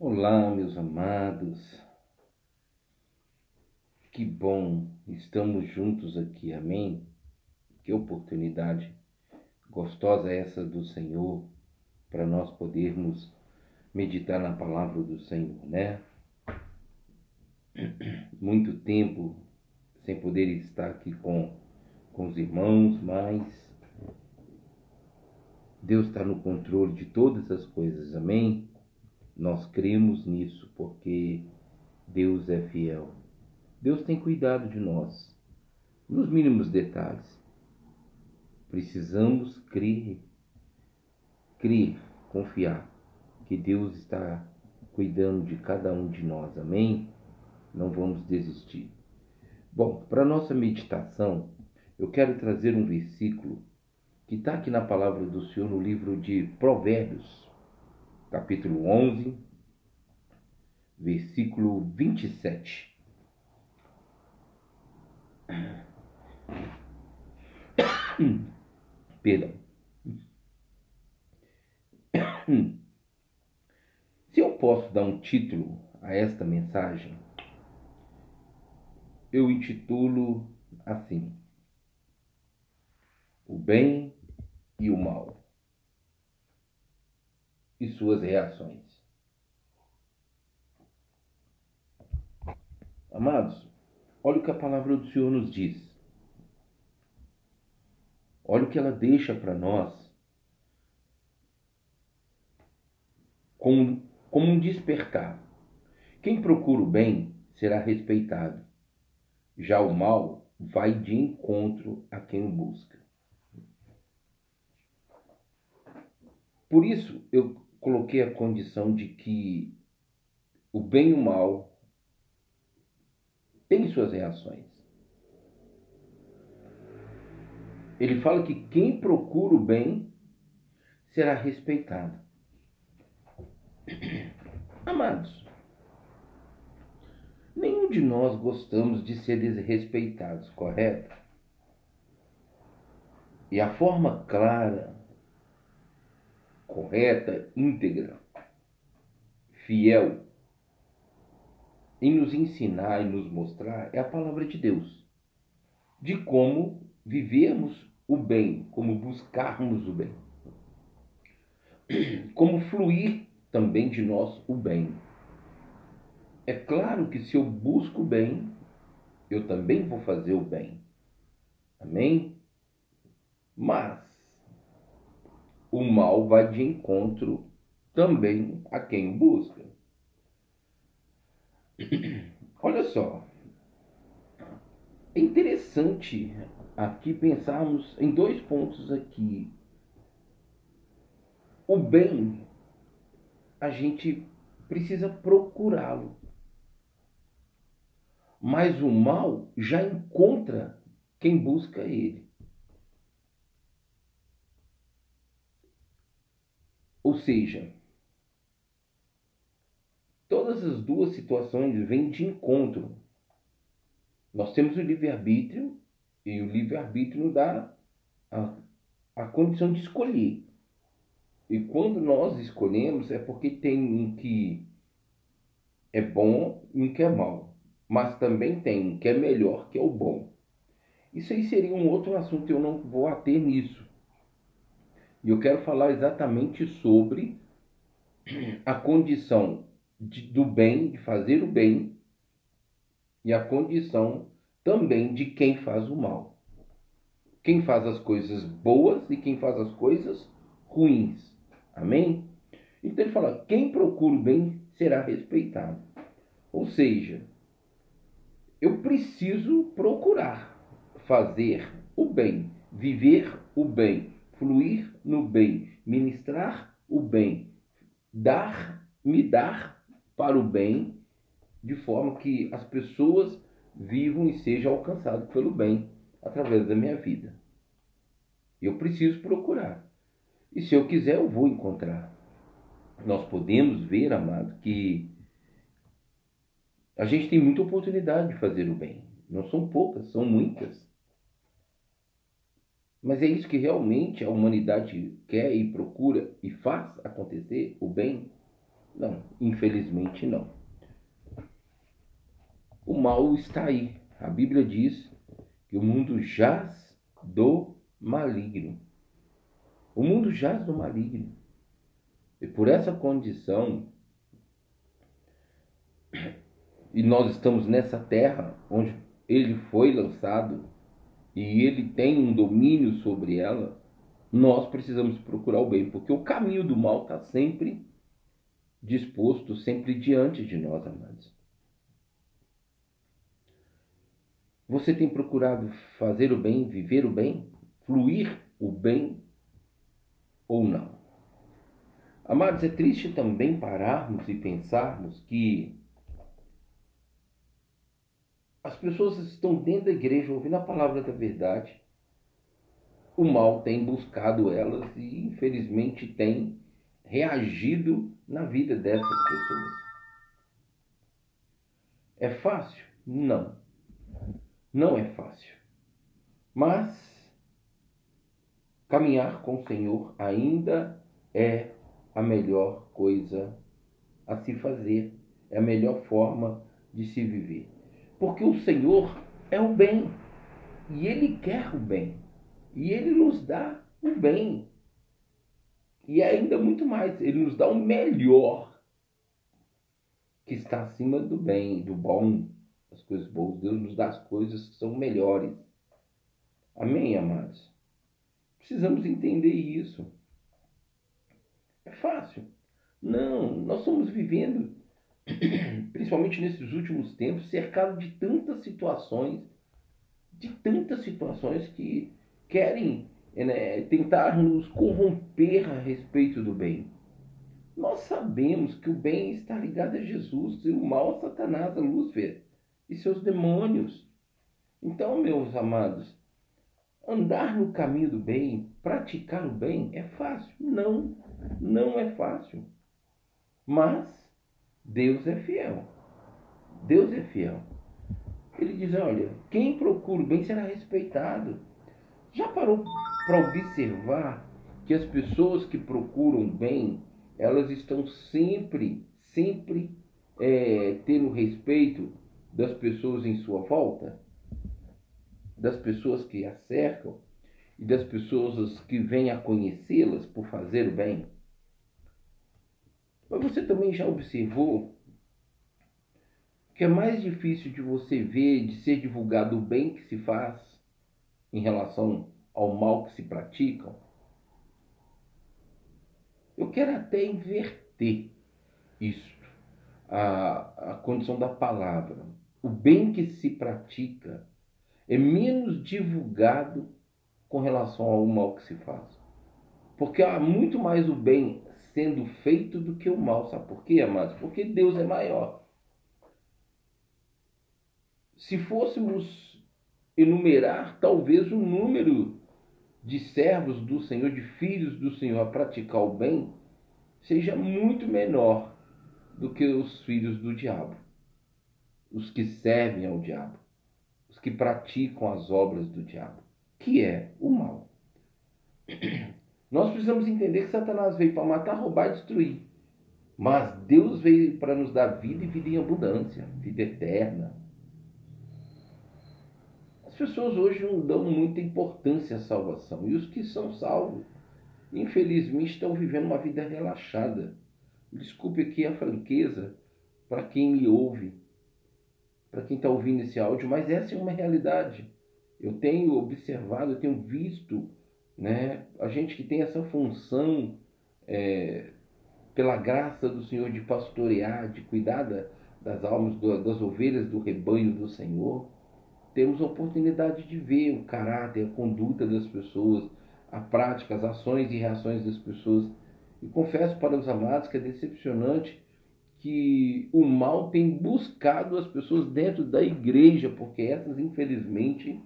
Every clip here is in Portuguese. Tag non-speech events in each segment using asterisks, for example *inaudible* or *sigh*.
Olá, meus amados. Que bom estamos juntos aqui, amém? Que oportunidade gostosa essa do Senhor para nós podermos meditar na palavra do Senhor, né? *clears throat* Muito tempo sem poder estar aqui com, com os irmãos, mas Deus está no controle de todas as coisas, amém? Nós cremos nisso porque Deus é fiel. Deus tem cuidado de nós, nos mínimos detalhes. Precisamos crer, crer, confiar que Deus está cuidando de cada um de nós, amém? Não vamos desistir. Bom, para nossa meditação, eu quero trazer um versículo que está aqui na palavra do Senhor no livro de Provérbios, capítulo 11, versículo 27. *coughs* Perdão. *coughs* Se eu posso dar um título a esta mensagem, eu intitulo assim: O bem e o mal e suas reações. Amados, olha o que a palavra do Senhor nos diz. Olha o que ela deixa para nós como, como um despertar. Quem procura o bem será respeitado. Já o mal vai de encontro a quem o busca. Por isso eu coloquei a condição de que o bem e o mal têm suas reações. Ele fala que quem procura o bem será respeitado. *clears throat* Amados, nenhum de nós gostamos de ser desrespeitados, correto? E a forma clara correta, íntegra, fiel em nos ensinar e nos mostrar é a palavra de Deus. De como vivermos o bem, como buscarmos o bem. *clears throat* Como fluir também de nós o bem. É claro que se eu busco o bem, eu também vou fazer o bem. Amém? Mas o mal vai de encontro também a quem o busca. *clears throat* Olha só, é interessante aqui pensarmos em dois pontos aqui. O bem, a gente precisa procurá-lo. Mas o mal já encontra quem busca ele. Ou seja, todas as duas situações vêm de encontro. Nós temos o livre-arbítrio e o livre-arbítrio dá a, a condição de escolher. E quando nós escolhemos é porque tem um que é bom e um que é mal. Mas também tem um que é melhor que é o bom. Isso aí seria um outro assunto, eu não vou ater nisso. E eu quero falar exatamente sobre a condição de, do bem, de fazer o bem, e a condição também de quem faz o mal. Quem faz as coisas boas e quem faz as coisas ruins. Amém? Então ele fala: quem procura o bem será respeitado. Ou seja, eu preciso procurar fazer o bem, viver o bem, fluir no bem, ministrar o bem, dar, me dar para o bem, de forma que as pessoas vivam e sejam alcançadas pelo bem através da minha vida. Eu preciso procurar. E se eu quiser, eu vou encontrar. Nós podemos ver, amado, que a gente tem muita oportunidade de fazer o bem. Não são poucas, são muitas. Mas é isso que realmente a humanidade quer e procura e faz acontecer o bem? Não, infelizmente não. O mal está aí. A Bíblia diz que o mundo jaz do maligno. O mundo jaz do maligno. E por essa condição, e nós estamos nessa terra onde ele foi lançado e ele tem um domínio sobre ela, nós precisamos procurar o bem, porque o caminho do mal está sempre disposto, sempre diante de nós, amados. Você tem procurado fazer o bem, viver o bem, fluir o bem ou não? Amados, é triste também pararmos e pensarmos que as pessoas estão dentro da igreja ouvindo a palavra da verdade. O mal tem buscado elas e, infelizmente, tem reagido na vida dessas pessoas. É fácil? Não. Não é fácil. Mas caminhar com o Senhor ainda é a melhor coisa a se fazer, é a melhor forma de se viver. Porque o Senhor é o bem. E Ele quer o bem. E Ele nos dá o bem. E ainda muito mais, Ele nos dá o melhor. Que está acima do bem, do bom, das coisas boas. Deus nos dá as coisas que são melhores. Amém, amados? Precisamos entender isso. É fácil. Não, nós estamos vivendo *clears throat* principalmente nesses últimos tempos, cercado de tantas situações, de tantas situações que querem né, tentar nos corromper a respeito do bem. Nós sabemos que o bem está ligado a Jesus e o mal a Satanás, a Lúcifer e seus demônios. Então, meus amados, andar no caminho do bem, praticar o bem é fácil? Não, não é fácil. Mas Deus é fiel. Deus é fiel. Ele diz: olha, quem procura o bem será respeitado. Já parou para observar que as pessoas que procuram bem, elas estão sempre, sempre é, tendo respeito das pessoas em sua volta? Das pessoas que a cercam e das pessoas que vêm a conhecê-las por fazer o bem? Mas você também já observou que é mais difícil de você ver, de ser divulgado o bem que se faz em relação ao mal que se praticam? Eu quero até inverter isso, a, a condição da palavra. O bem que se pratica é menos divulgado com relação ao mal que se faz. Porque há muito mais o bem sendo feito do que o mal. Sabe por quê, amados? Porque Deus é maior. Se fôssemos enumerar talvez o número de servos do Senhor, de filhos do Senhor a praticar o bem, seja muito menor do que os filhos do diabo, os que servem ao diabo, os que praticam as obras do diabo, que é o mal. Nós precisamos entender que Satanás veio para matar, roubar e destruir. Mas Deus veio para nos dar vida e vida em abundância, vida eterna. As pessoas hoje não dão muita importância à salvação. E os que são salvos, infelizmente, estão vivendo uma vida relaxada. Desculpe aqui a franqueza para quem me ouve, para quem está ouvindo esse áudio, mas essa é uma realidade. Eu tenho observado, eu tenho visto né? A gente que tem essa função, é, pela graça do Senhor, de pastorear, de cuidar da, das almas, do, das ovelhas do rebanho do Senhor, temos a oportunidade de ver o caráter, a conduta das pessoas, a prática, as ações e reações das pessoas. E confesso para os amados que é decepcionante que o mal tem buscado as pessoas dentro da igreja, porque essas, infelizmente,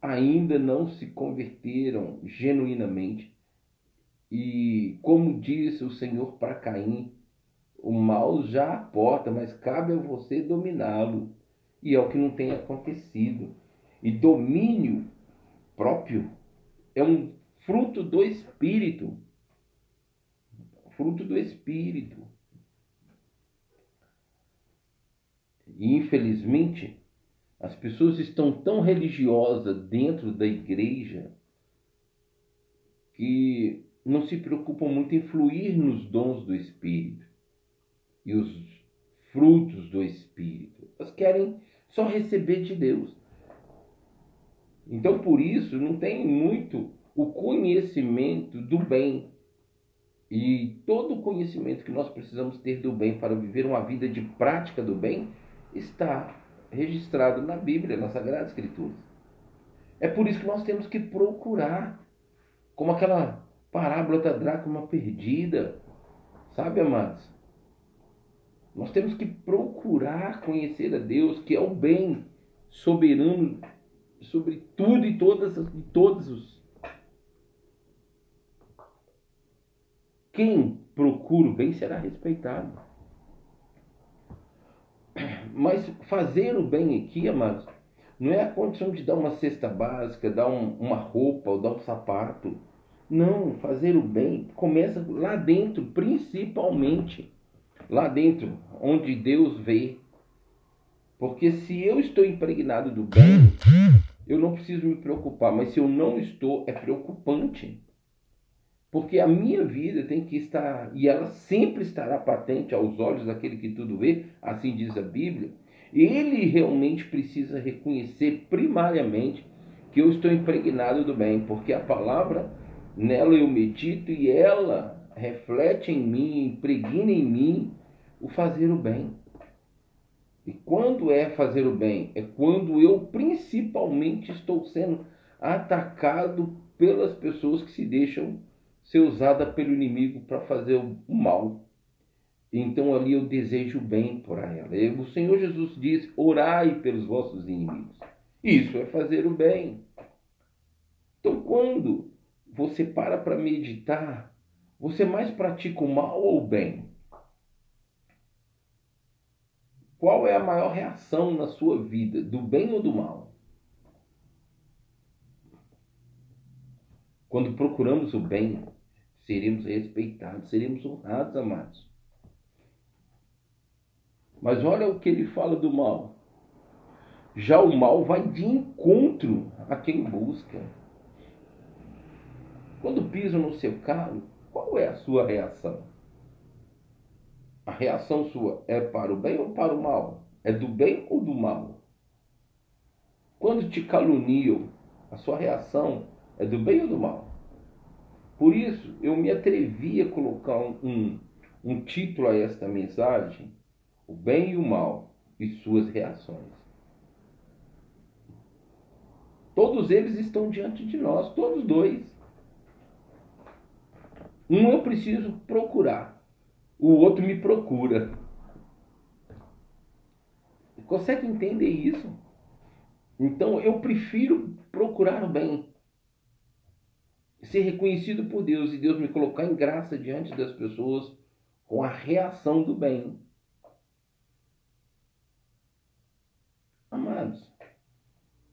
ainda não se converteram genuinamente. E como disse o Senhor para Caim, o mal já aporta, mas cabe a você dominá-lo. E é o que não tem acontecido. E domínio próprio é um fruto do Espírito. Fruto do Espírito. E infelizmente, as pessoas estão tão religiosas dentro da igreja que não se preocupam muito em fluir nos dons do Espírito e os frutos do Espírito. Elas querem só receber de Deus. Então, por isso, não tem muito o conhecimento do bem. E todo o conhecimento que nós precisamos ter do bem para viver uma vida de prática do bem está registrado na Bíblia, na Sagrada Escritura. É por isso que nós temos que procurar, como aquela parábola da dracma perdida, sabe, amados? Nós temos que procurar conhecer a Deus, que é o bem soberano sobre tudo e todas e todos os quem procura o bem será respeitado. Mas fazer o bem aqui, amados, não é a condição de dar uma cesta básica, dar um, uma roupa ou dar um sapato. Não, fazer o bem começa lá dentro, principalmente. Lá dentro, onde Deus vê. Porque se eu estou impregnado do bem, eu não preciso me preocupar. Mas se eu não estou, é preocupante. Porque a minha vida tem que estar, e ela sempre estará patente aos olhos daquele que tudo vê, assim diz a Bíblia. Ele realmente precisa reconhecer primariamente que eu estou impregnado do bem, porque a palavra nela eu medito e ela reflete em mim, impregna em mim o fazer o bem. E quando é fazer o bem? É quando eu principalmente estou sendo atacado pelas pessoas que se deixam ser usada pelo inimigo para fazer o mal. Então ali eu desejo bem por ela. O Senhor Jesus diz: orai pelos vossos inimigos. Isso é fazer o bem. Então quando você para para meditar, você mais pratica o mal ou o bem? Qual é a maior reação na sua vida, do bem ou do mal? Quando procuramos o bem, seremos respeitados, seremos honrados, amados. Mas olha o que ele fala do mal. Já o mal vai de encontro a quem busca. Quando pisam no seu carro, qual é a sua reação? A reação sua é para o bem ou para o mal? É do bem ou do mal? Quando te caluniam, a sua reação é do bem ou do mal? Por isso, eu me atrevi a colocar um, um título a esta mensagem: O Bem e o Mal e Suas Reações. Todos eles estão diante de nós, todos dois. Um eu preciso procurar, o outro me procura. Consegue entender isso? Então eu prefiro procurar o bem ser reconhecido por Deus e Deus me colocar em graça diante das pessoas com a reação do bem. Amados,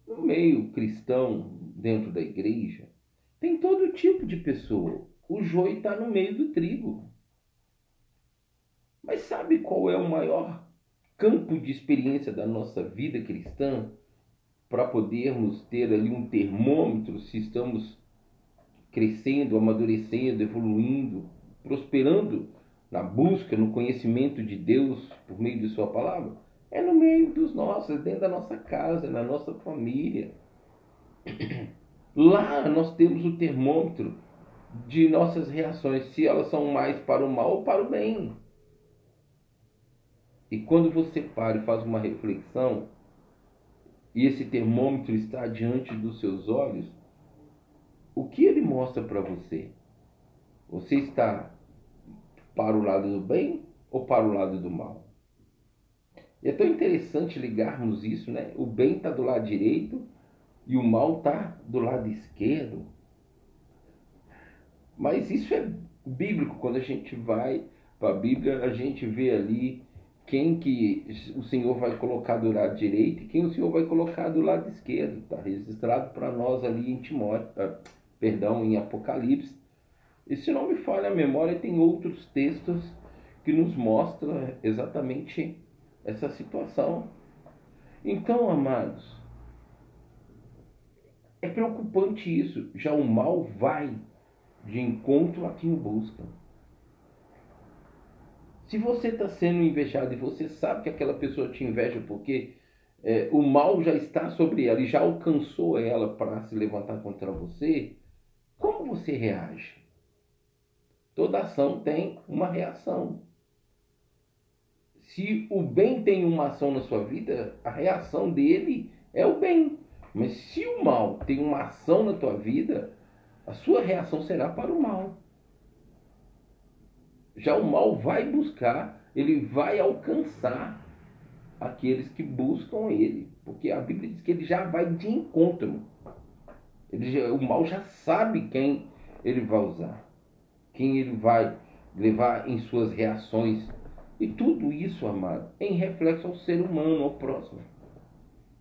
no meio cristão, dentro da igreja, tem todo tipo de pessoa. O joio está no meio do trigo. Mas sabe qual é o maior campo de experiência da nossa vida cristã para podermos ter ali um termômetro se estamos crescendo, amadurecendo, evoluindo, prosperando na busca, no conhecimento de Deus por meio de Sua palavra, é no meio dos nossos, dentro da nossa casa, na nossa família. Lá nós temos o termômetro de nossas reações, se elas são mais para o mal ou para o bem. E quando você para e faz uma reflexão, e esse termômetro está diante dos seus olhos, o que mostra para você? Você está para o lado do bem ou para o lado do mal? E é tão interessante ligarmos isso, né? O bem está do lado direito e o mal está do lado esquerdo. Mas isso é bíblico. Quando a gente vai para a Bíblia, a gente vê ali quem que o Senhor vai colocar do lado direito e quem o Senhor vai colocar do lado esquerdo. Está registrado para nós ali em Timóteo, ah, perdão, em Apocalipse. E se não me falha a memória, tem outros textos que nos mostram exatamente essa situação. Então, amados, é preocupante isso. Já o mal vai de encontro a quem busca. Se você está sendo invejado e você sabe que aquela pessoa te inveja porque é, o mal já está sobre ela e já alcançou ela para se levantar contra você, como você reage? Toda ação tem uma reação. Se o bem tem uma ação na sua vida, a reação dele é o bem. Mas se o mal tem uma ação na tua vida, a sua reação será para o mal. Já o mal vai buscar, ele vai alcançar aqueles que buscam ele, porque a Bíblia diz que ele já vai de encontro. Ele já, o mal já sabe quem ele vai usar, quem ele vai levar em suas reações. E tudo isso, amado, em reflexo ao ser humano, ao próximo.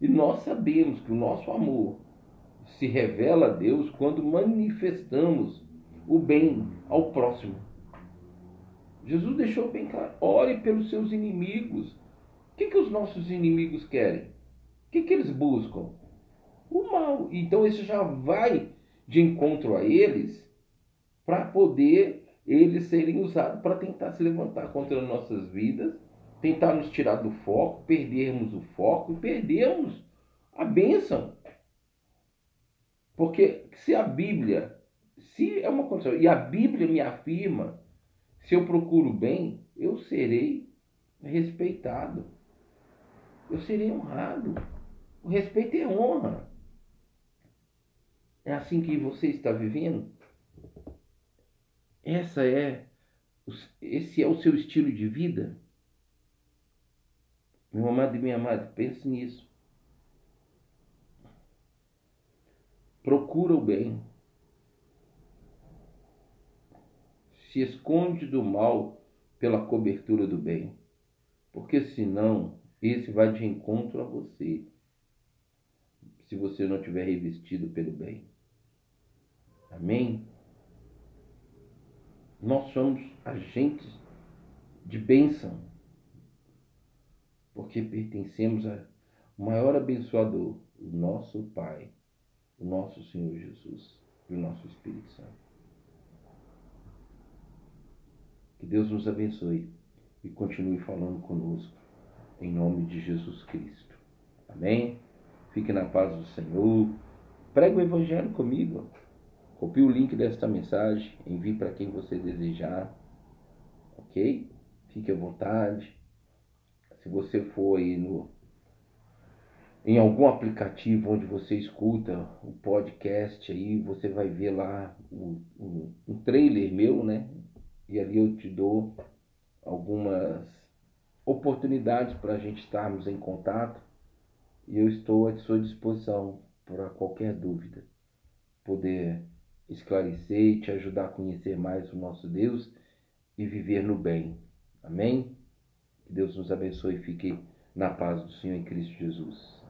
E nós sabemos que o nosso amor se revela a Deus quando manifestamos o bem ao próximo. Jesus deixou bem claro: ore pelos seus inimigos. O que, que os nossos inimigos querem? O que, que eles buscam? O mal. Então isso já vai de encontro a eles para poder eles serem usados para tentar se levantar contra nossas vidas, tentar nos tirar do foco, perdermos o foco e perdermos a bênção. Porque se a Bíblia, se é uma condição, e a Bíblia me afirma, se eu procuro bem, eu serei respeitado. Eu serei honrado. O respeito é honra. É assim que você está vivendo? Essa é esse é o seu estilo de vida? Meu amado e minha amada, pense nisso. procura o bem, se esconde do mal pela cobertura do bem, porque senão esse vai de encontro a você, se você não tiver revestido pelo bem. Amém? Nós somos agentes de bênção, porque pertencemos ao maior abençoador, o nosso Pai o nosso Senhor Jesus e o nosso Espírito Santo. Que Deus nos abençoe e continue falando conosco, em nome de Jesus Cristo. Amém? Fique na paz do Senhor. Pregue o Evangelho comigo. Copie o link desta mensagem, envie para quem você desejar. Ok? Fique à vontade. Se você for aí no em algum aplicativo onde você escuta o podcast aí, você vai ver lá o, o, um trailer meu, né? E ali eu te dou algumas oportunidades para a gente estarmos em contato. E eu estou à sua disposição para qualquer dúvida. Poder esclarecer e te ajudar a conhecer mais o nosso Deus e viver no bem. Amém? Que Deus nos abençoe e fique na paz do Senhor em Cristo Jesus.